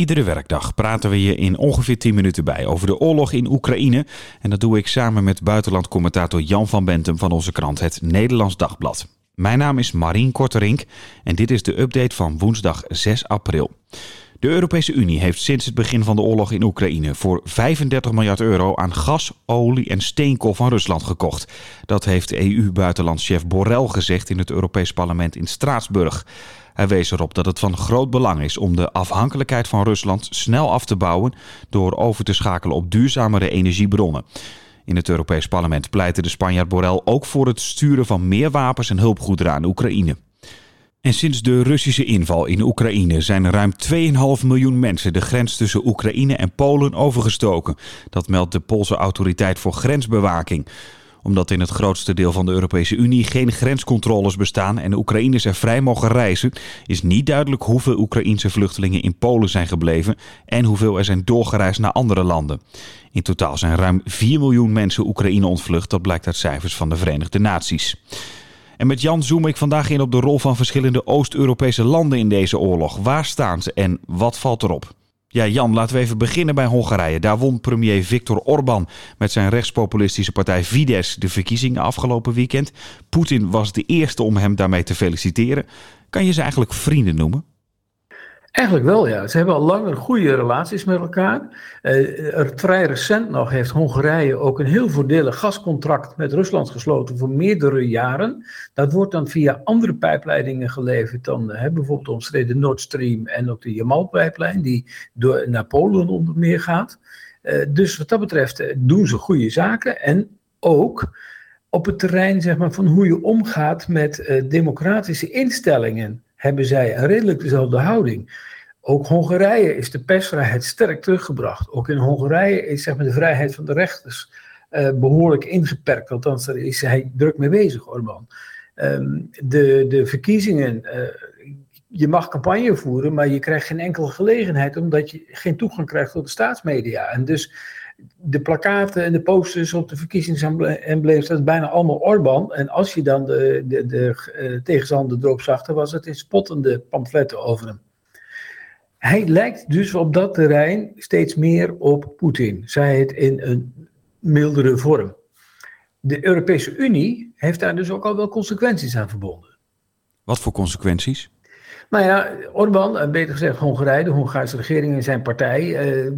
Iedere werkdag praten we je in ongeveer 10 minuten bij over de oorlog in Oekraïne. En dat doe ik samen met buitenlandcommentator Jan van Bentum van onze krant Het Nederlands Dagblad. Mijn naam is Marien Korterink en dit is de update van woensdag 6 april. De Europese Unie heeft sinds het begin van de oorlog in Oekraïne voor 35 miljard euro aan gas, olie en steenkool van Rusland gekocht. Dat heeft EU-buitenlandschef Borrell gezegd in het Europees Parlement in Straatsburg. Hij wees erop dat het van groot belang is om de afhankelijkheid van Rusland snel af te bouwen door over te schakelen op duurzamere energiebronnen. In het Europees Parlement pleitte de Spanjaard Borrell ook voor het sturen van meer wapens en hulpgoederen aan Oekraïne. En sinds de Russische inval in Oekraïne zijn ruim 2,5 miljoen mensen de grens tussen Oekraïne en Polen overgestoken. Dat meldt de Poolse autoriteit voor grensbewaking omdat in het grootste deel van de Europese Unie geen grenscontroles bestaan en Oekraïners er vrij mogen reizen, is niet duidelijk hoeveel Oekraïense vluchtelingen in Polen zijn gebleven en hoeveel er zijn doorgereisd naar andere landen. In totaal zijn ruim 4 miljoen mensen Oekraïne ontvlucht, dat blijkt uit cijfers van de Verenigde Naties. En met Jan zoom ik vandaag in op de rol van verschillende Oost-Europese landen in deze oorlog. Waar staan ze en wat valt erop? Ja, Jan, laten we even beginnen bij Hongarije. Daar won premier Viktor Orbán met zijn rechtspopulistische partij Fidesz de verkiezingen afgelopen weekend. Poetin was de eerste om hem daarmee te feliciteren. Kan je ze eigenlijk vrienden noemen? Eigenlijk wel, ja. Ze hebben al langer goede relaties met elkaar. Uh, vrij recent nog heeft Hongarije ook een heel voordelig gascontract met Rusland gesloten voor meerdere jaren. Dat wordt dan via andere pijpleidingen geleverd dan bijvoorbeeld omstreden Nord Stream en ook de Jamal-pijplijn, die door, naar Polen onder meer gaat. Uh, dus wat dat betreft doen ze goede zaken. En ook op het terrein zeg maar, van hoe je omgaat met democratische instellingen hebben zij een redelijk dezelfde houding. Ook Hongarije is de persvrijheid sterk teruggebracht. Ook in Hongarije is zeg maar, de vrijheid van de rechters uh, behoorlijk ingeperkt. Althans, daar is hij druk mee bezig, Orbán. Um, de, de verkiezingen, uh, je mag campagne voeren, maar je krijgt geen enkele gelegenheid omdat je geen toegang krijgt tot de staatsmedia. En dus de plakaten en de posters op de verkiezingsembleem staat bijna allemaal Orbán. En als je dan de, de, de uh, tegenstander erop zag, dan was het in spottende pamfletten over hem. Hij lijkt dus op dat terrein steeds meer op Poetin, zij het in een mildere vorm. De Europese Unie heeft daar dus ook al wel consequenties aan verbonden. Wat voor consequenties? Nou ja, Orbán, en beter gezegd Hongarije, de Hongaarse regering en zijn partij, uh, uh,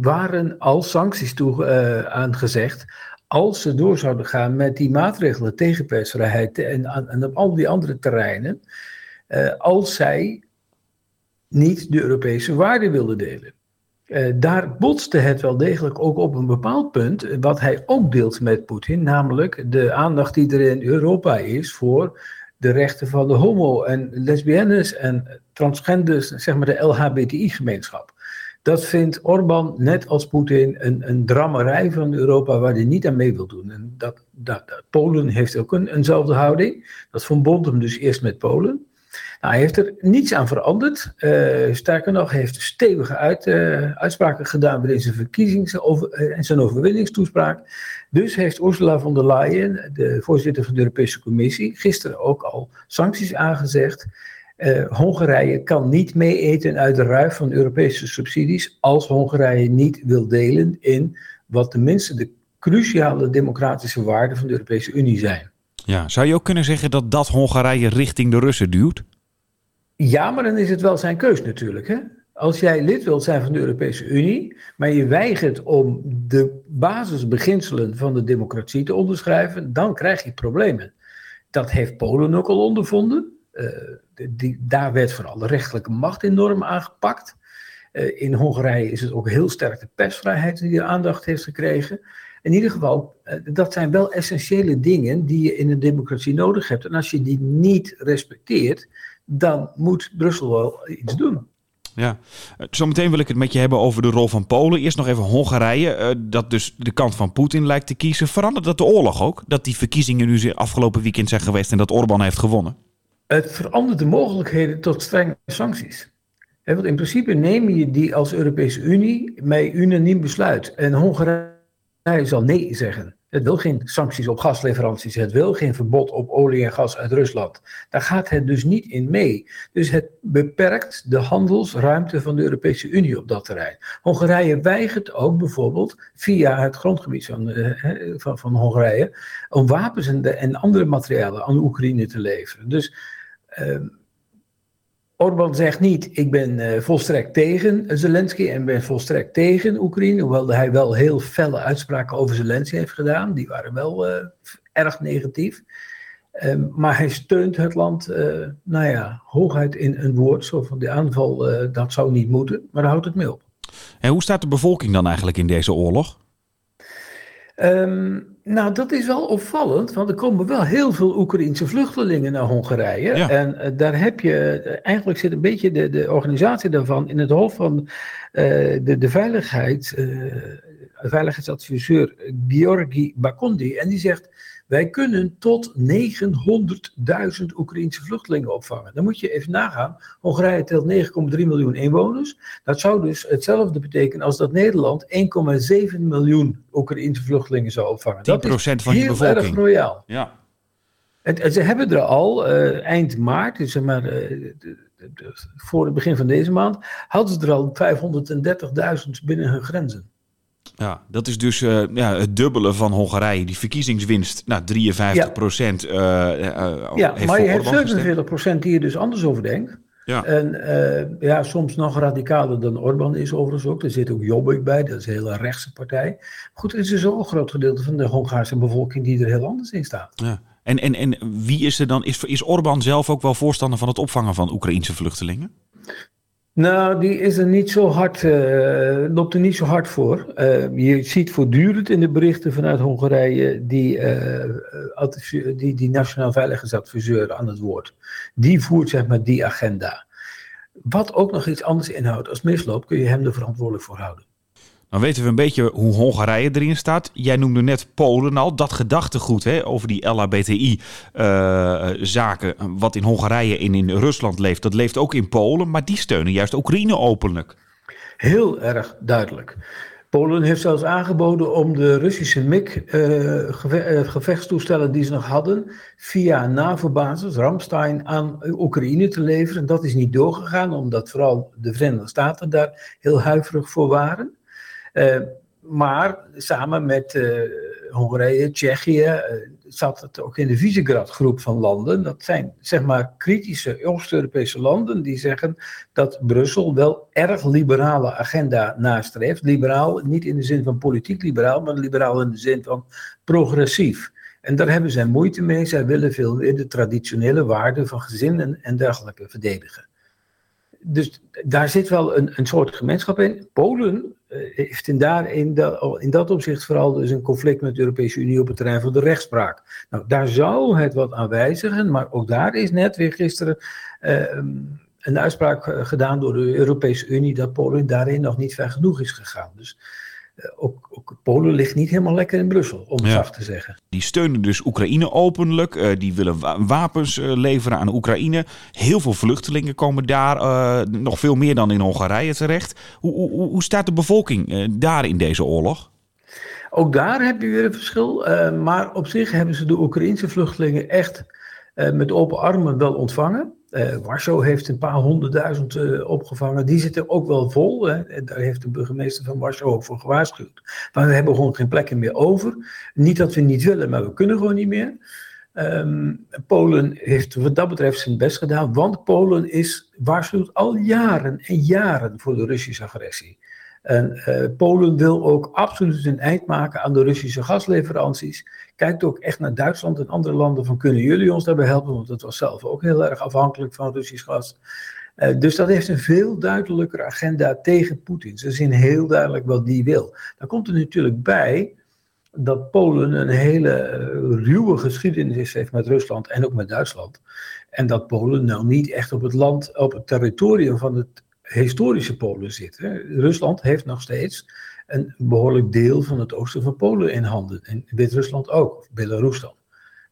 waren al sancties toe uh, aangezegd als ze door zouden gaan met die maatregelen tegen persvrijheid en, en op al die andere terreinen, als zij niet de Europese waarden wilden delen. daar botste het wel degelijk ook op een bepaald punt, wat hij ook deelt met Poetin, namelijk de aandacht die er in Europa is voor de rechten van de homo- en lesbiennes en transgenders, zeg maar de LHBTI-gemeenschap. Dat vindt Orbán, net als Poetin, een, een drammerij van Europa waar hij niet aan mee wil doen. En dat, dat, dat Polen heeft ook een, eenzelfde houding. Dat verbond hem dus eerst met Polen. Nou, hij heeft er niets aan veranderd. Uh, sterker nog, hij heeft stevige uit, uh, uitspraken gedaan bij deze over, uh, en zijn overwinningstoespraak. Dus heeft Ursula von der Leyen, de voorzitter van de Europese Commissie, gisteren ook al sancties aangezegd. Hongarije kan niet meeeten uit de ruif van Europese subsidies als Hongarije niet wil delen in wat tenminste de cruciale democratische waarden van de Europese Unie zijn. Ja, zou je ook kunnen zeggen dat dat Hongarije richting de Russen duwt? Ja, maar dan is het wel zijn keus natuurlijk. Hè? Als jij lid wilt zijn van de Europese Unie, maar je weigert om de basisbeginselen van de democratie te onderschrijven, dan krijg je problemen. Dat heeft Polen ook al ondervonden. Uh, die, daar werd vooral de rechterlijke macht enorm aangepakt. Uh, in Hongarije is het ook heel sterk de persvrijheid die de aandacht heeft gekregen. In ieder geval, uh, dat zijn wel essentiële dingen die je in een democratie nodig hebt. En als je die niet respecteert, dan moet Brussel wel iets doen. Ja, zometeen wil ik het met je hebben over de rol van Polen. Eerst nog even Hongarije, uh, dat dus de kant van Poetin lijkt te kiezen. Verandert dat de oorlog ook? Dat die verkiezingen nu afgelopen weekend zijn geweest en dat Orbán heeft gewonnen? Het verandert de mogelijkheden tot strenge sancties. He, want in principe neem je die als Europese Unie met unaniem besluit. En Hongarije zal nee zeggen. Het wil geen sancties op gasleveranties. Het wil geen verbod op olie en gas uit Rusland. Daar gaat het dus niet in mee. Dus het beperkt de handelsruimte van de Europese Unie op dat terrein. Hongarije weigert ook bijvoorbeeld via het grondgebied van, uh, van, van Hongarije om wapens en, en andere materialen aan Oekraïne te leveren. Dus. Uh, Orbán zegt niet, ik ben uh, volstrekt tegen Zelensky en ben volstrekt tegen Oekraïne, hoewel hij wel heel felle uitspraken over Zelensky heeft gedaan. Die waren wel uh, erg negatief. Um, maar hij steunt het land, uh, nou ja, hooguit in een woord, zo van de aanval, dat zou niet moeten, maar daar houdt het mee op. En hoe staat de bevolking dan eigenlijk in deze oorlog? Um, nou, dat is wel opvallend, want er komen wel heel veel Oekraïnse vluchtelingen naar Hongarije. Ja. En uh, daar heb je, uh, eigenlijk zit een beetje de, de organisatie daarvan in het hoofd van uh, de, de veiligheid, veiligheidsadviseur Georgi Bakondi. En die zegt, wij kunnen tot 900.000 Oekraïnse vluchtelingen opvangen. Dan moet je even nagaan. Hongarije telt 9,3 miljoen inwoners. Dat zou dus hetzelfde betekenen als dat Nederland 1,7 miljoen Oekraïnse vluchtelingen zou opvangen. 10% dat is van je bevolking. Erg royaal. Ja. En, en, ze hebben er al uh, eind maart, dus zeg maar, uh, de, de, de, voor het begin van deze maand, hadden ze er al 530.000 binnen hun grenzen. Ja, dat is dus uh, ja, het dubbele van Hongarije. Die verkiezingswinst, nou 53 ja. procent. Uh, uh, ja, maar je hebt 47 procent die je dus anders over denkt. Ja. En ja, soms nog radicaler dan Orbán is overigens ook. Er zit ook Jobbik bij, dat is een hele rechtse partij. Goed, er is dus ook een groot gedeelte van de Hongaarse bevolking die er heel anders in staat. Ja. En, en, en wie is er dan? Is, is Orbán zelf ook wel voorstander van het opvangen van Oekraïnse vluchtelingen? Nou, die is er niet zo hard, uh, loopt er niet zo hard voor. Uh, je ziet voortdurend in de berichten vanuit Hongarije die, uh, die, die nationaal veiligheidsadviseur aan het woord. Die voert zeg maar die agenda. Wat ook nog iets anders inhoudt als misloopt, kun je hem er verantwoordelijk voor houden. Dan weten we een beetje hoe Hongarije erin staat. Jij noemde net Polen al. Dat gedachtegoed hè, over die LHBTI-zaken, uh, wat in Hongarije en in Rusland leeft, dat leeft ook in Polen. Maar die steunen juist Oekraïne openlijk. Heel erg duidelijk. Polen heeft zelfs aangeboden om de Russische MiG-gevechtstoestellen uh, die ze nog hadden, via NAVO-basis Ramstein aan Oekraïne te leveren. Dat is niet doorgegaan, omdat vooral de Verenigde Staten daar heel huiverig voor waren. Uh, maar samen met uh, Hongarije, Tsjechië, uh, zat het ook in de Visegrad-groep van landen. Dat zijn zeg maar kritische Oost-Europese landen die zeggen dat Brussel wel erg liberale agenda nastreeft. Liberaal, niet in de zin van politiek liberaal, maar liberaal in de zin van progressief. En daar hebben zij moeite mee. Zij willen veel meer de traditionele waarden van gezinnen en dergelijke verdedigen dus daar zit wel een, een soort gemeenschap in. Polen uh, heeft in, daar, in, de, in, dat opzicht vooral dus een conflict met de Europese Unie op het terrein van de rechtspraak. Nou, daar zou het wat aan wijzigen, maar ook daar is net weer gisteren uh, een uitspraak eh, gedaan door de Europese Unie dat Polen daarin nog niet ver genoeg is gegaan. Dus eh, ook, ook, Polen ligt niet helemaal lekker in Brussel, om het ja. af te zeggen. Die steunen dus Oekraïne openlijk. Uh, die willen wa wapens uh, leveren aan Oekraïne. Heel veel vluchtelingen komen daar, uh, nog veel meer dan in Hongarije terecht. Hoe, hoe, hoe staat de bevolking daar in deze oorlog? Ook daar heb je weer een verschil. maar op zich hebben ze de Oekraïnse vluchtelingen echt met open armen wel ontvangen. Uh, Warschau heeft een paar honderdduizend uh, opgevangen. Die zitten ook wel vol. Hè. Daar heeft de burgemeester van Warschau ook voor gewaarschuwd. Maar we hebben gewoon geen plekken meer over. Niet dat we niet willen, maar we kunnen gewoon niet meer. Um, Polen heeft wat dat betreft zijn best gedaan. Want Polen is waarschuwt al jaren en jaren voor de Russische agressie. En uh, Polen wil ook absoluut een eind maken aan de Russische gasleveranties. Kijkt ook echt naar Duitsland en andere landen van kunnen jullie ons daarbij helpen? Want het was zelf ook heel erg afhankelijk van Russisch gas. Uh, dus dat heeft een veel duidelijker agenda tegen Poetin. Ze zien heel duidelijk wat die wil. Dan komt er natuurlijk bij dat Polen een hele uh, ruwe geschiedenis heeft met Rusland en ook met Duitsland. En dat Polen nou niet echt op het land, op het territorium van het historische Polen zit. Hè. Rusland heeft nog steeds een behoorlijk deel van het oosten van Polen in handen. En Wit-Rusland ook, of Belarus dan.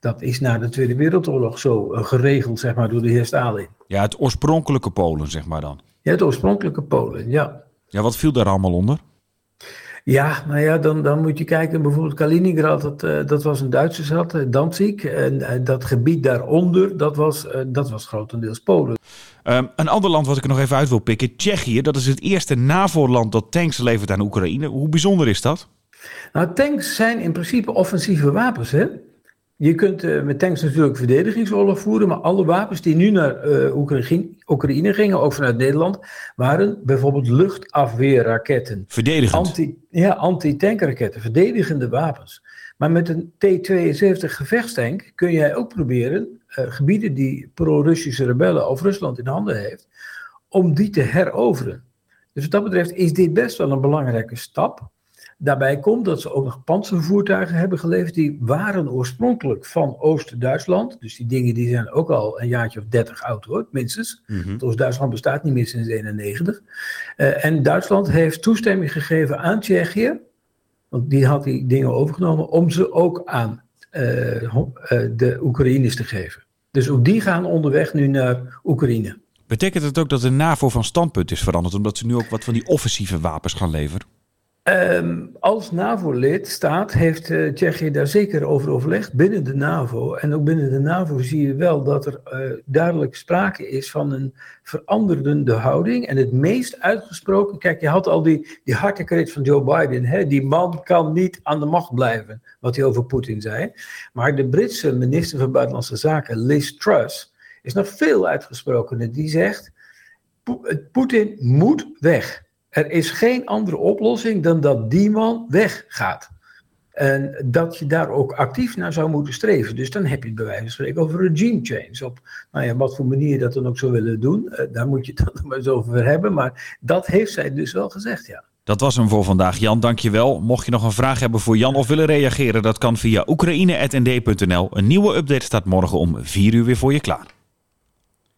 Dat is na de Tweede Wereldoorlog zo uh, geregeld, zeg maar, door de heer Stalin. Ja, het oorspronkelijke Polen, zeg maar dan. Ja, het oorspronkelijke Polen, ja. Ja, wat viel daar allemaal onder? Ja, nou ja, dan, dan moet je kijken, bijvoorbeeld Kaliningrad, dat, uh, dat was een Duitse stad, uh, Danzig. En uh, dat gebied daaronder, dat was, dat was grotendeels Polen. Um, een ander land wat ik er nog even uit wil pikken, Tsjechië. Dat is het eerste NAVO-land dat tanks levert aan Oekraïne. Hoe bijzonder is dat? Nou, tanks zijn in principe offensieve wapens, hè? Je kunt uh, met tanks natuurlijk verdedigingsoorlog voeren, maar alle wapens die nu naar uh, Oekraïne, Oekraïne gingen, ook vanuit Nederland, waren bijvoorbeeld luchtafweerraketten. Verdedigend? Anti, ja, anti-tankraketten, verdedigende wapens. Maar met een T-72 gevechtstank kun jij ook proberen uh, gebieden die pro-Russische rebellen of Rusland in handen heeft, om die te heroveren. Dus wat dat betreft is dit best wel een belangrijke stap. Daarbij komt dat ze ook nog panzervoertuigen hebben geleverd. Die waren oorspronkelijk van Oost-Duitsland. Dus die dingen die zijn ook al een jaartje of dertig oud hoor, minstens. Mm Oost-Duitsland bestaat niet meer sinds 1991. Uh, en Duitsland heeft toestemming gegeven aan Tsjechië. Want die had die dingen overgenomen. Om ze ook aan uh, uh, de Oekraïners te geven. Dus ook die gaan onderweg nu naar Oekraïne. Betekent het ook dat de NAVO van standpunt is veranderd? Omdat ze nu ook wat van die offensieve wapens gaan leveren? Um, als NAVO-lid staat, heeft uh, Tsjechië daar zeker over overlegd binnen de NAVO. En ook binnen de NAVO zie je wel dat er uh, duidelijk sprake is van een veranderende houding. En het meest uitgesproken, kijk, je had al die, die hartekreet van Joe Biden. Hè? Die man kan niet aan de macht blijven, wat hij over Poetin zei. Maar de Britse minister van Buitenlandse Zaken, Liz Truss, is nog veel uitgesprokener. Die zegt, Poetin moet weg. Er is geen andere oplossing dan dat die man weggaat. En dat je daar ook actief naar zou moeten streven. Dus dan heb je het bij wijze van spreken over regime change. Op nou ja, wat voor manier je dat dan ook zou willen doen. Uh, daar moet je het dan maar eens over hebben. Maar dat heeft zij dus wel gezegd, ja. Dat was hem voor vandaag. Jan, dankjewel. Mocht je nog een vraag hebben voor Jan of willen reageren, dat kan via oekraïne.nd.nl. Een nieuwe update staat morgen om 4 uur weer voor je klaar.